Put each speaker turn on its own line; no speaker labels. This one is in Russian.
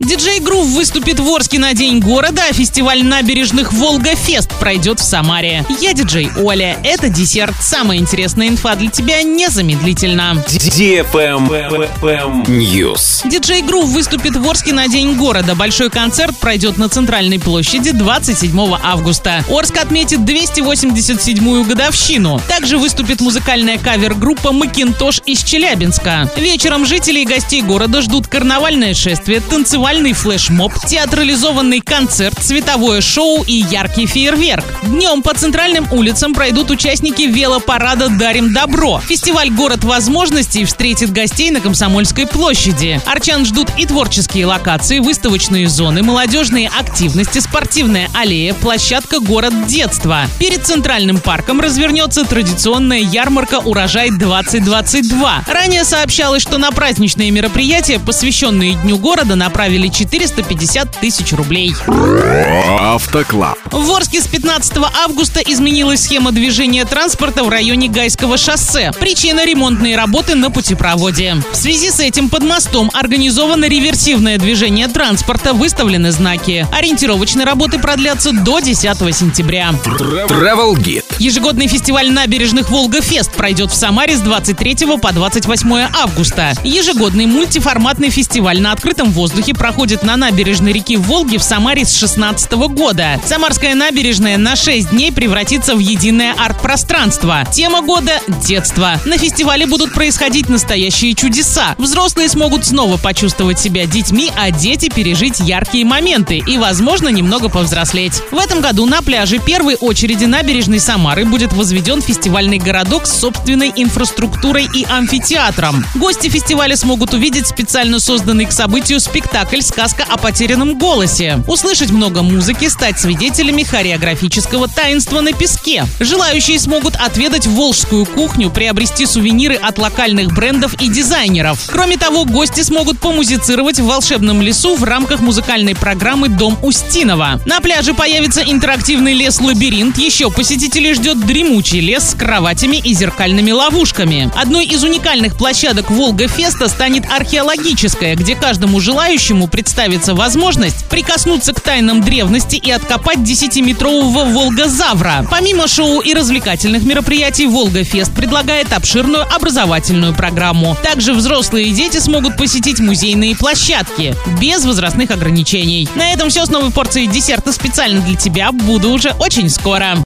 Диджей Грув выступит в Орске на День города, а фестиваль набережных Волга-Фест пройдет в Самаре. Я диджей Оля. Это десерт. Самая интересная инфа для тебя незамедлительно.
News.
Диджей Грув выступит в Орске на День города. Большой концерт пройдет на Центральной площади 27 августа. Орск отметит 287-ю годовщину. Также выступит музыкальная кавер-группа «Макинтош» из Челябинска. Вечером жители и гостей города ждут карнавальное шествие, танцевальное танцевальный флешмоб, театрализованный концерт, световое шоу и яркий фейерверк. Днем по центральным улицам пройдут участники велопарада «Дарим добро». Фестиваль «Город возможностей» встретит гостей на Комсомольской площади. Арчан ждут и творческие локации, выставочные зоны, молодежные активности, спортивная аллея, площадка «Город детства». Перед Центральным парком развернется традиционная ярмарка «Урожай-2022». Ранее сообщалось, что на праздничные мероприятия, посвященные Дню города, направили выделили 450 тысяч рублей.
Автоклаб.
В Орске с 15 августа изменилась схема движения транспорта в районе Гайского шоссе. Причина – ремонтные работы на путепроводе. В связи с этим под мостом организовано реверсивное движение транспорта, выставлены знаки. Ориентировочные работы продлятся до 10 сентября.
Travel Guide.
Ежегодный фестиваль набережных Волга-Фест пройдет в Самаре с 23 по 28 августа. Ежегодный мультиформатный фестиваль на открытом воздухе проходит на набережной реки Волги в Самаре с 16 года. Самарская набережная на 6 дней превратится в единое арт-пространство. Тема года – детство. На фестивале будут происходить настоящие чудеса. Взрослые смогут снова почувствовать себя детьми, а дети пережить яркие моменты и, возможно, немного повзрослеть. В этом году на пляже первой очереди набережной Самары будет возведен фестивальный городок с собственной инфраструктурой и амфитеатром. Гости фестиваля смогут увидеть специально созданный к событию спектакль спектакль «Сказка о потерянном голосе». Услышать много музыки, стать свидетелями хореографического таинства на песке. Желающие смогут отведать волжскую кухню, приобрести сувениры от локальных брендов и дизайнеров. Кроме того, гости смогут помузицировать в волшебном лесу в рамках музыкальной программы «Дом Устинова». На пляже появится интерактивный лес-лабиринт. Еще посетителей ждет дремучий лес с кроватями и зеркальными ловушками. Одной из уникальных площадок Волга-Феста станет археологическая, где каждому желающему ему представится возможность прикоснуться к тайнам древности и откопать 10-метрового волгозавра. Помимо шоу и развлекательных мероприятий, Волга-Фест предлагает обширную образовательную программу. Также взрослые и дети смогут посетить музейные площадки без возрастных ограничений. На этом все с новой порцией десерта специально для тебя. Буду уже очень скоро.